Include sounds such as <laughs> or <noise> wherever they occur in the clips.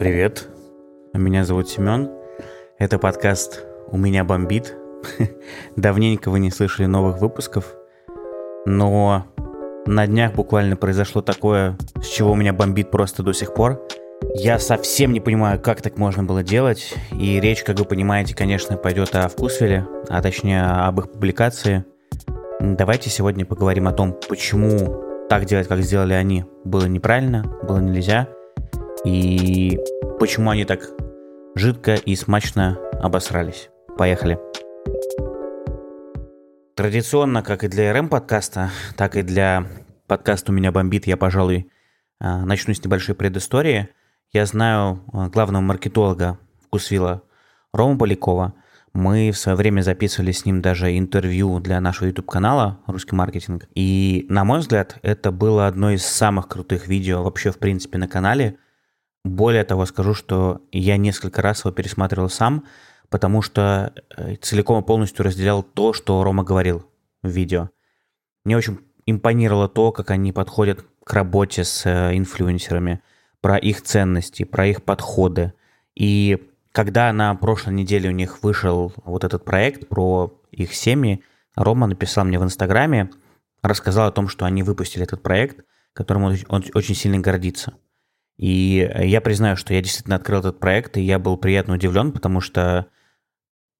Привет, меня зовут Семен. Это подкаст «У меня бомбит». <laughs> Давненько вы не слышали новых выпусков, но на днях буквально произошло такое, с чего у меня бомбит просто до сих пор. Я совсем не понимаю, как так можно было делать, и речь, как вы понимаете, конечно, пойдет о Вкусвеле, а точнее об их публикации. Давайте сегодня поговорим о том, почему так делать, как сделали они, было неправильно, было нельзя – и почему они так жидко и смачно обосрались. Поехали. Традиционно, как и для РМ-подкаста, так и для подкаста «У меня бомбит», я, пожалуй, а, начну с небольшой предыстории. Я знаю а, главного маркетолога Вкусвилла Рома Полякова. Мы в свое время записывали с ним даже интервью для нашего YouTube-канала «Русский маркетинг». И, на мой взгляд, это было одно из самых крутых видео вообще, в принципе, на канале – более того, скажу, что я несколько раз его пересматривал сам, потому что э, целиком и полностью разделял то, что Рома говорил в видео. Мне очень импонировало то, как они подходят к работе с э, инфлюенсерами, про их ценности, про их подходы. И когда на прошлой неделе у них вышел вот этот проект про их семьи, Рома написал мне в Инстаграме, рассказал о том, что они выпустили этот проект, которым он, он очень сильно гордится. И я признаю, что я действительно открыл этот проект, и я был приятно удивлен, потому что,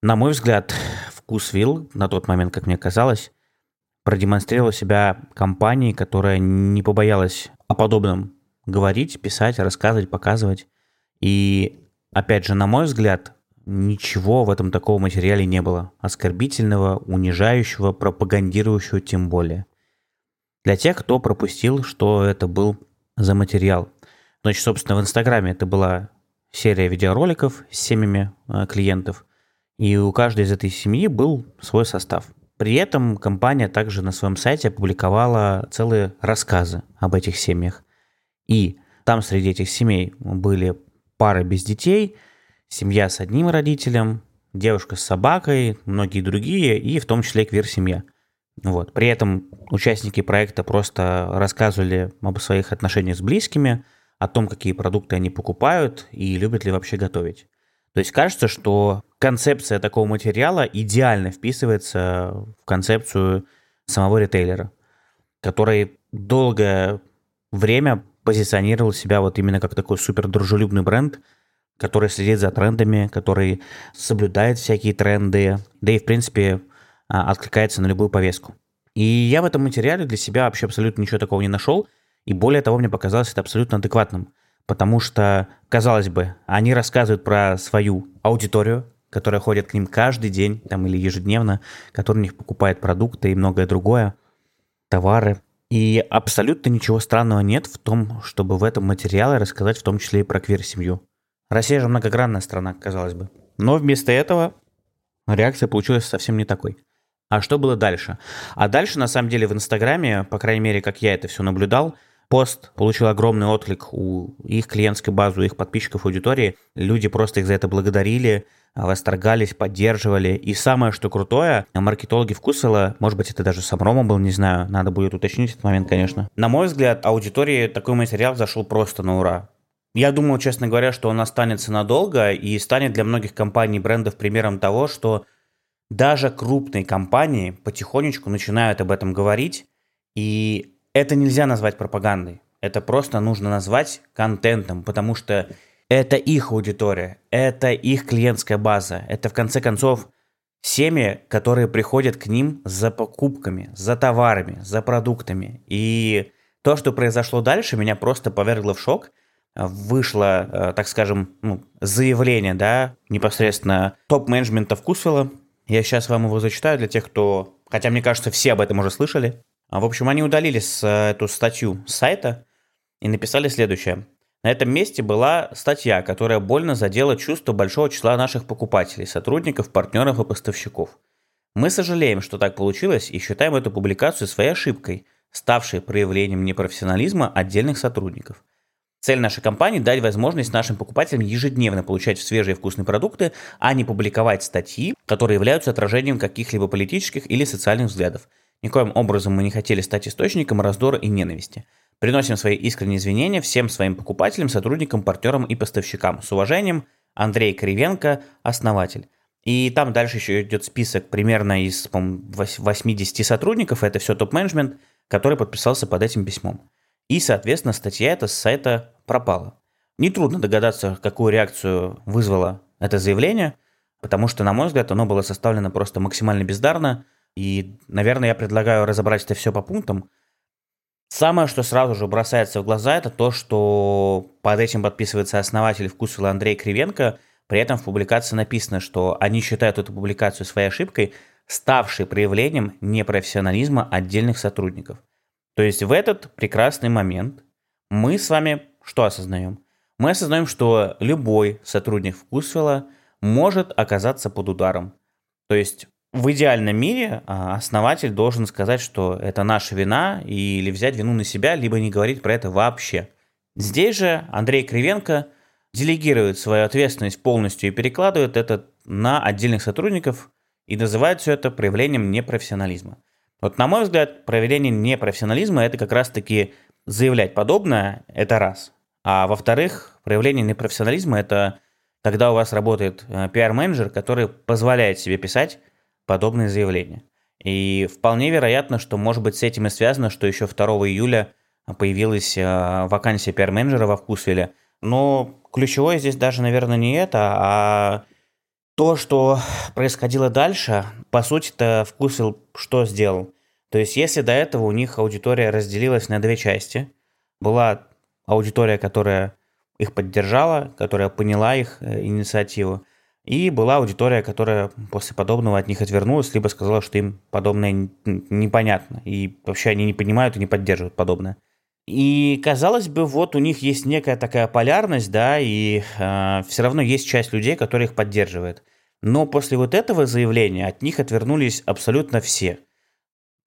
на мой взгляд, Вкусвилл на тот момент, как мне казалось, продемонстрировал себя компанией, которая не побоялась о подобном говорить, писать, рассказывать, показывать. И, опять же, на мой взгляд, ничего в этом такого материале не было. Оскорбительного, унижающего, пропагандирующего тем более. Для тех, кто пропустил, что это был за материал. Значит, собственно, в Инстаграме это была серия видеороликов с семьями э, клиентов, и у каждой из этой семьи был свой состав. При этом компания также на своем сайте опубликовала целые рассказы об этих семьях. И там среди этих семей были пары без детей, семья с одним родителем, девушка с собакой, многие другие, и в том числе квир-семья. Вот. При этом участники проекта просто рассказывали об своих отношениях с близкими, о том, какие продукты они покупают и любят ли вообще готовить. То есть кажется, что концепция такого материала идеально вписывается в концепцию самого ритейлера, который долгое время позиционировал себя вот именно как такой супер дружелюбный бренд, который следит за трендами, который соблюдает всякие тренды, да и, в принципе, а, откликается на любую повестку. И я в этом материале для себя вообще абсолютно ничего такого не нашел – и более того, мне показалось это абсолютно адекватным. Потому что, казалось бы, они рассказывают про свою аудиторию, которая ходит к ним каждый день там, или ежедневно, которая у них покупает продукты и многое другое, товары. И абсолютно ничего странного нет в том, чтобы в этом материале рассказать в том числе и про квир-семью. Россия же многогранная страна, казалось бы. Но вместо этого реакция получилась совсем не такой. А что было дальше? А дальше, на самом деле, в Инстаграме, по крайней мере, как я это все наблюдал, Пост получил огромный отклик у их клиентской базы, у их подписчиков, аудитории. Люди просто их за это благодарили, восторгались, поддерживали. И самое, что крутое, маркетологи вкусила, может быть, это даже сам Рома был, не знаю, надо будет уточнить этот момент, конечно. На мой взгляд, аудитории такой материал зашел просто на ура. Я думаю, честно говоря, что он останется надолго и станет для многих компаний и брендов примером того, что даже крупные компании потихонечку начинают об этом говорить, и это нельзя назвать пропагандой. Это просто нужно назвать контентом, потому что это их аудитория, это их клиентская база. Это, в конце концов, семьи, которые приходят к ним за покупками, за товарами, за продуктами. И то, что произошло дальше, меня просто повергло в шок. Вышло, э, так скажем, ну, заявление, да, непосредственно топ-менеджмента Вкусвилла. Я сейчас вам его зачитаю для тех, кто... Хотя, мне кажется, все об этом уже слышали. А, в общем, они удалили с, э, эту статью с сайта и написали следующее. На этом месте была статья, которая больно задела чувство большого числа наших покупателей, сотрудников, партнеров и поставщиков. Мы сожалеем, что так получилось и считаем эту публикацию своей ошибкой, ставшей проявлением непрофессионализма отдельных сотрудников. Цель нашей компании – дать возможность нашим покупателям ежедневно получать свежие вкусные продукты, а не публиковать статьи, которые являются отражением каких-либо политических или социальных взглядов – Никоим образом мы не хотели стать источником раздора и ненависти. Приносим свои искренние извинения всем своим покупателям, сотрудникам, партнерам и поставщикам. С уважением, Андрей Кривенко, основатель. И там дальше еще идет список примерно из 80 сотрудников, это все топ-менеджмент, который подписался под этим письмом. И, соответственно, статья эта с сайта пропала. Нетрудно догадаться, какую реакцию вызвало это заявление, потому что, на мой взгляд, оно было составлено просто максимально бездарно, и, наверное, я предлагаю разобрать это все по пунктам. Самое, что сразу же бросается в глаза, это то, что под этим подписывается основатель вкусвилла Андрей Кривенко – при этом в публикации написано, что они считают эту публикацию своей ошибкой, ставшей проявлением непрофессионализма отдельных сотрудников. То есть в этот прекрасный момент мы с вами что осознаем? Мы осознаем, что любой сотрудник вкусвилла может оказаться под ударом. То есть в идеальном мире а, основатель должен сказать, что это наша вина, или взять вину на себя, либо не говорить про это вообще. Здесь же Андрей Кривенко делегирует свою ответственность полностью и перекладывает это на отдельных сотрудников и называет все это проявлением непрофессионализма. Вот на мой взгляд, проявление непрофессионализма – это как раз-таки заявлять подобное, это раз. А во-вторых, проявление непрофессионализма – это когда у вас работает э, пиар-менеджер, который позволяет себе писать подобные заявления. И вполне вероятно, что, может быть, с этим и связано, что еще 2 июля появилась э, вакансия пиар-менеджера во Вкусвилле. Но ключевое здесь даже, наверное, не это, а то, что происходило дальше, по сути-то вкусил, что сделал. То есть, если до этого у них аудитория разделилась на две части, была аудитория, которая их поддержала, которая поняла их э, инициативу, и была аудитория, которая после подобного от них отвернулась, либо сказала, что им подобное непонятно, и вообще они не понимают и не поддерживают подобное. И казалось бы, вот у них есть некая такая полярность, да, и э, все равно есть часть людей, которые их поддерживают. Но после вот этого заявления от них отвернулись абсолютно все.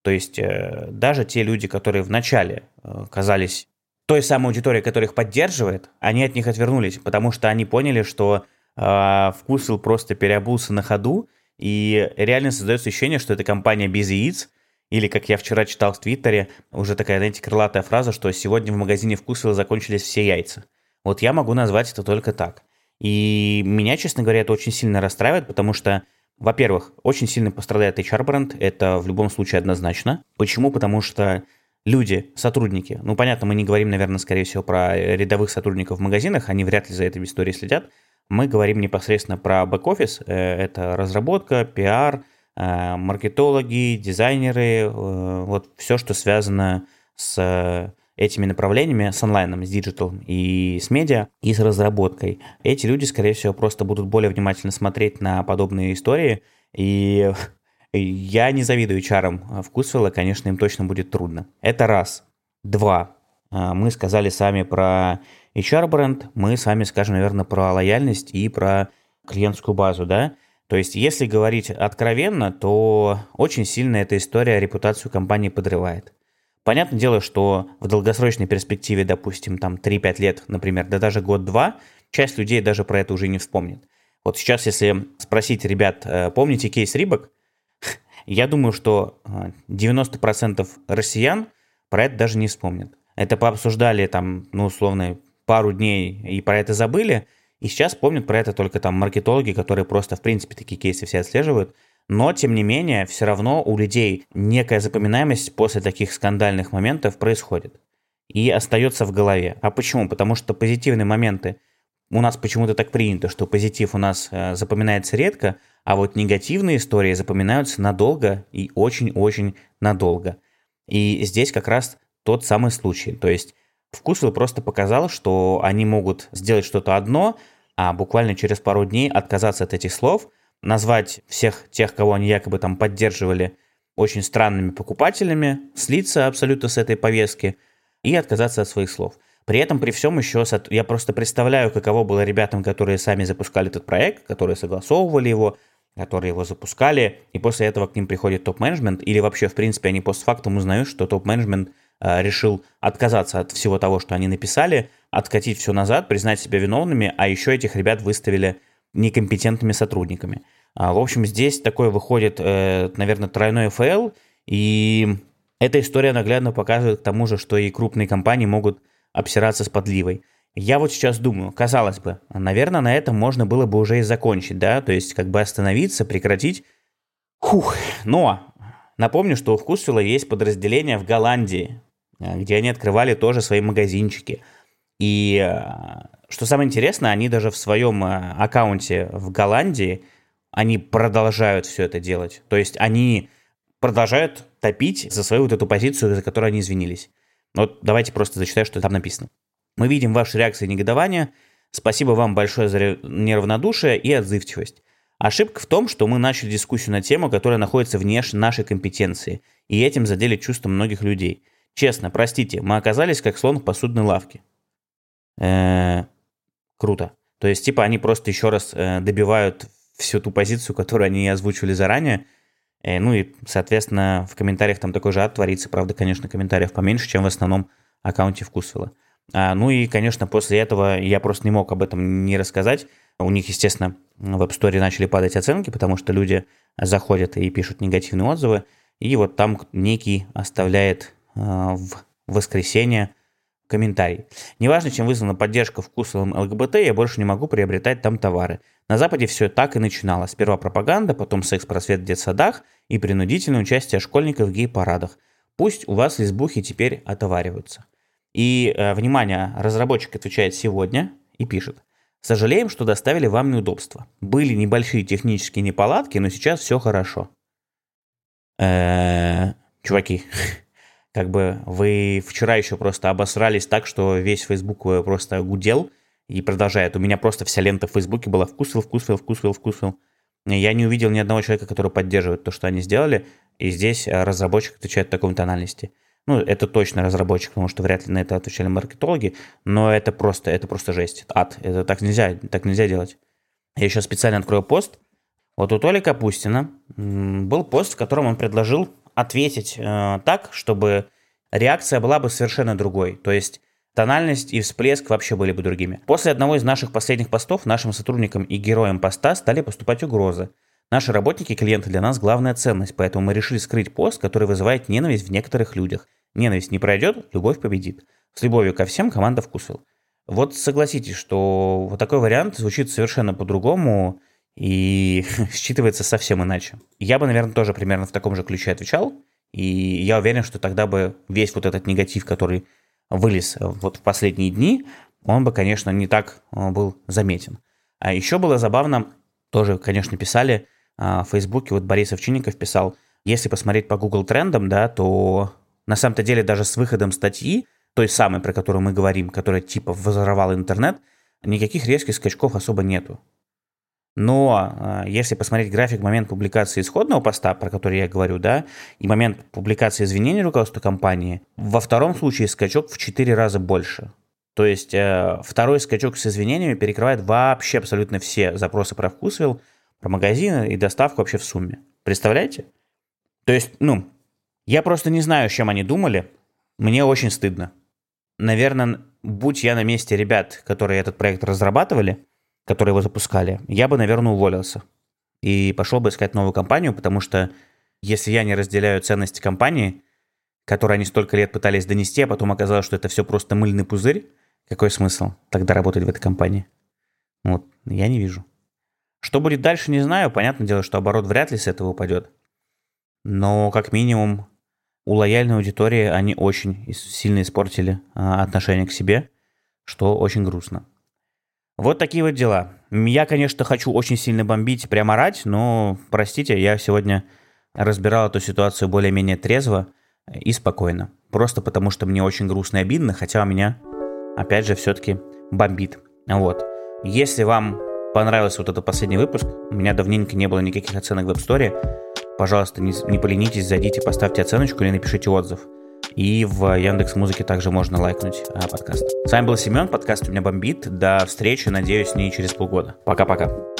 То есть э, даже те люди, которые вначале э, казались той самой аудиторией, которая их поддерживает, они от них отвернулись, потому что они поняли, что э, вкусил просто переобулся на ходу, и реально создается ощущение, что это компания без яиц, или, как я вчера читал в Твиттере, уже такая, знаете, крылатая фраза, что сегодня в магазине Вкусвилла закончились все яйца. Вот я могу назвать это только так. И меня, честно говоря, это очень сильно расстраивает, потому что, во-первых, очень сильно пострадает HR-бренд, это в любом случае однозначно. Почему? Потому что люди, сотрудники, ну, понятно, мы не говорим, наверное, скорее всего, про рядовых сотрудников в магазинах, они вряд ли за этой историей следят. Мы говорим непосредственно про бэк-офис, э, это разработка, пиар, Э, маркетологи, дизайнеры, э, вот все, что связано с этими направлениями, с онлайном, с digital и с медиа, и с разработкой. Эти люди, скорее всего, просто будут более внимательно смотреть на подобные истории, и <laughs> я не завидую HR ам Вкусвилла, конечно, им точно будет трудно. Это раз. Два. Э, мы сказали сами про HR-бренд, мы с вами скажем, наверное, про лояльность и про клиентскую базу, да. То есть, если говорить откровенно, то очень сильно эта история репутацию компании подрывает. Понятное дело, что в долгосрочной перспективе, допустим, там 3-5 лет, например, да даже год-два, часть людей даже про это уже не вспомнит. Вот сейчас, если спросить ребят, э, помните кейс Рибок? <laughs> Я думаю, что 90% э, россиян про это даже не вспомнят. Это пообсуждали там, ну, условно, пару дней и про это забыли, и сейчас помнят про это только там маркетологи, которые просто, в принципе, такие кейсы все отслеживают. Но, тем не менее, все равно у людей некая запоминаемость после таких скандальных моментов происходит. И остается в голове. А почему? Потому что позитивные моменты у нас почему-то так принято, что позитив у нас э, запоминается редко, а вот негативные истории запоминаются надолго и очень-очень надолго. И здесь как раз тот самый случай. То есть Вкусвилл просто показал, что они могут сделать что-то одно, а буквально через пару дней отказаться от этих слов, назвать всех тех, кого они якобы там поддерживали, очень странными покупателями, слиться абсолютно с этой повестки и отказаться от своих слов. При этом, при всем еще, я просто представляю, каково было ребятам, которые сами запускали этот проект, которые согласовывали его, которые его запускали, и после этого к ним приходит топ-менеджмент, или вообще, в принципе, они постфактум узнают, что топ-менеджмент – решил отказаться от всего того, что они написали, откатить все назад, признать себя виновными, а еще этих ребят выставили некомпетентными сотрудниками. А, в общем, здесь такое выходит, э, наверное, тройной ФЛ, И эта история наглядно показывает к тому же, что и крупные компании могут обсираться с подливой. Я вот сейчас думаю, казалось бы, наверное, на этом можно было бы уже и закончить, да, то есть как бы остановиться, прекратить. Фух, но напомню, что у Вкусвилла есть подразделение в Голландии, где они открывали тоже свои магазинчики. И э, что самое интересное, они даже в своем э, аккаунте в Голландии, они продолжают все это делать. То есть они продолжают топить за свою вот эту позицию, за которую они извинились. Вот давайте просто зачитаю, что там написано. Мы видим ваши реакции негодования. Спасибо вам большое за неравнодушие и отзывчивость. Ошибка в том, что мы начали дискуссию на тему, которая находится вне нашей компетенции, и этим задели чувства многих людей. Честно, простите, мы оказались как слон в посудной лавке. Э-э- круто. То есть, типа, они просто еще раз э, добивают всю ту позицию, которую они озвучивали заранее. Э, ну и, соответственно, в комментариях там такой же ад творится. Правда, конечно, комментариев поменьше, чем в основном аккаунте Вкусвилла. А, ну и, конечно, после этого я просто не мог об этом не рассказать. У них, естественно, в App Store начали падать оценки, потому что люди заходят и пишут негативные отзывы. И вот там некий оставляет в воскресенье комментарий. Неважно, чем вызвана поддержка вкусовым ЛГБТ, я больше не могу приобретать там товары. На Западе все так и начиналось. Сперва пропаганда, потом секс-просвет в детсадах и принудительное участие школьников в гей-парадах. Пусть у вас лесбухи теперь отовариваются. И, э, внимание, разработчик отвечает сегодня и пишет. Сожалеем, что доставили вам неудобства. Были небольшие технические неполадки, но сейчас все хорошо. Э-э, чуваки, <laughs> как бы вы вчера еще просто обосрались так, что весь Facebook просто гудел и продолжает. У меня просто вся лента в Фейсбуке была вкусвил, вкусвил, вкусвил, вкусвил. Я не увидел ни одного человека, который поддерживает то, что они сделали, и здесь э, разработчик отвечает в таком тональности. Ну, это точно разработчик, потому что вряд ли на это отвечали маркетологи, но это просто, это просто жесть, ад. Это так нельзя, так нельзя делать. Я еще специально открою пост. Вот у Толи Капустина был пост, в котором он предложил ответить э, так, чтобы реакция была бы совершенно другой. То есть тональность и всплеск вообще были бы другими. После одного из наших последних постов нашим сотрудникам и героям поста стали поступать угрозы. Наши работники и клиенты для нас главная ценность, поэтому мы решили скрыть пост, который вызывает ненависть в некоторых людях. Ненависть не пройдет, любовь победит. С любовью ко всем команда вкусил. Вот согласитесь, что вот такой вариант звучит совершенно по-другому и <laughs> считывается совсем иначе. Я бы, наверное, тоже примерно в таком же ключе отвечал, и я уверен, что тогда бы весь вот этот негатив, который вылез вот в последние дни, он бы, конечно, не так э, был заметен. А еще было забавно, тоже, конечно, писали, а, в Фейсбуке вот Борис Овчинников писал, если посмотреть по Google трендам, да, то на самом-то деле даже с выходом статьи, той самой, про которую мы говорим, которая типа взорвала интернет, никаких резких скачков особо нету. Но а, если посмотреть график момент публикации исходного поста, про который я говорю, да, и момент публикации извинений руководства компании, во втором случае скачок в 4 раза больше. То есть э, второй скачок с извинениями перекрывает вообще абсолютно все запросы про вкусвилл, про магазины и доставку вообще в сумме. Представляете? То есть, ну, я просто не знаю, чем они думали. Мне очень стыдно. Наверное, будь я на месте ребят, которые этот проект разрабатывали, которые его запускали, я бы, наверное, уволился. И пошел бы искать новую компанию, потому что если я не разделяю ценности компании, которые они столько лет пытались донести, а потом оказалось, что это все просто мыльный пузырь, какой смысл тогда работать в этой компании? Вот, я не вижу. Что будет дальше, не знаю. Понятное дело, что оборот вряд ли с этого упадет. Но как минимум у лояльной аудитории они очень сильно испортили а, отношение к себе, что очень грустно. Вот такие вот дела. Я, конечно, хочу очень сильно бомбить, прямо орать, но, простите, я сегодня разбирал эту ситуацию более-менее трезво и спокойно. Просто потому, что мне очень грустно и обидно, хотя у меня, опять же, все-таки бомбит. Вот. Если вам понравился вот этот последний выпуск. У меня давненько не было никаких оценок в App Store. Пожалуйста, не, не поленитесь, зайдите, поставьте оценочку или напишите отзыв. И в Яндекс Музыке также можно лайкнуть а, подкаст. С вами был Семен, подкаст у меня бомбит. До встречи, надеюсь, не через полгода. Пока-пока.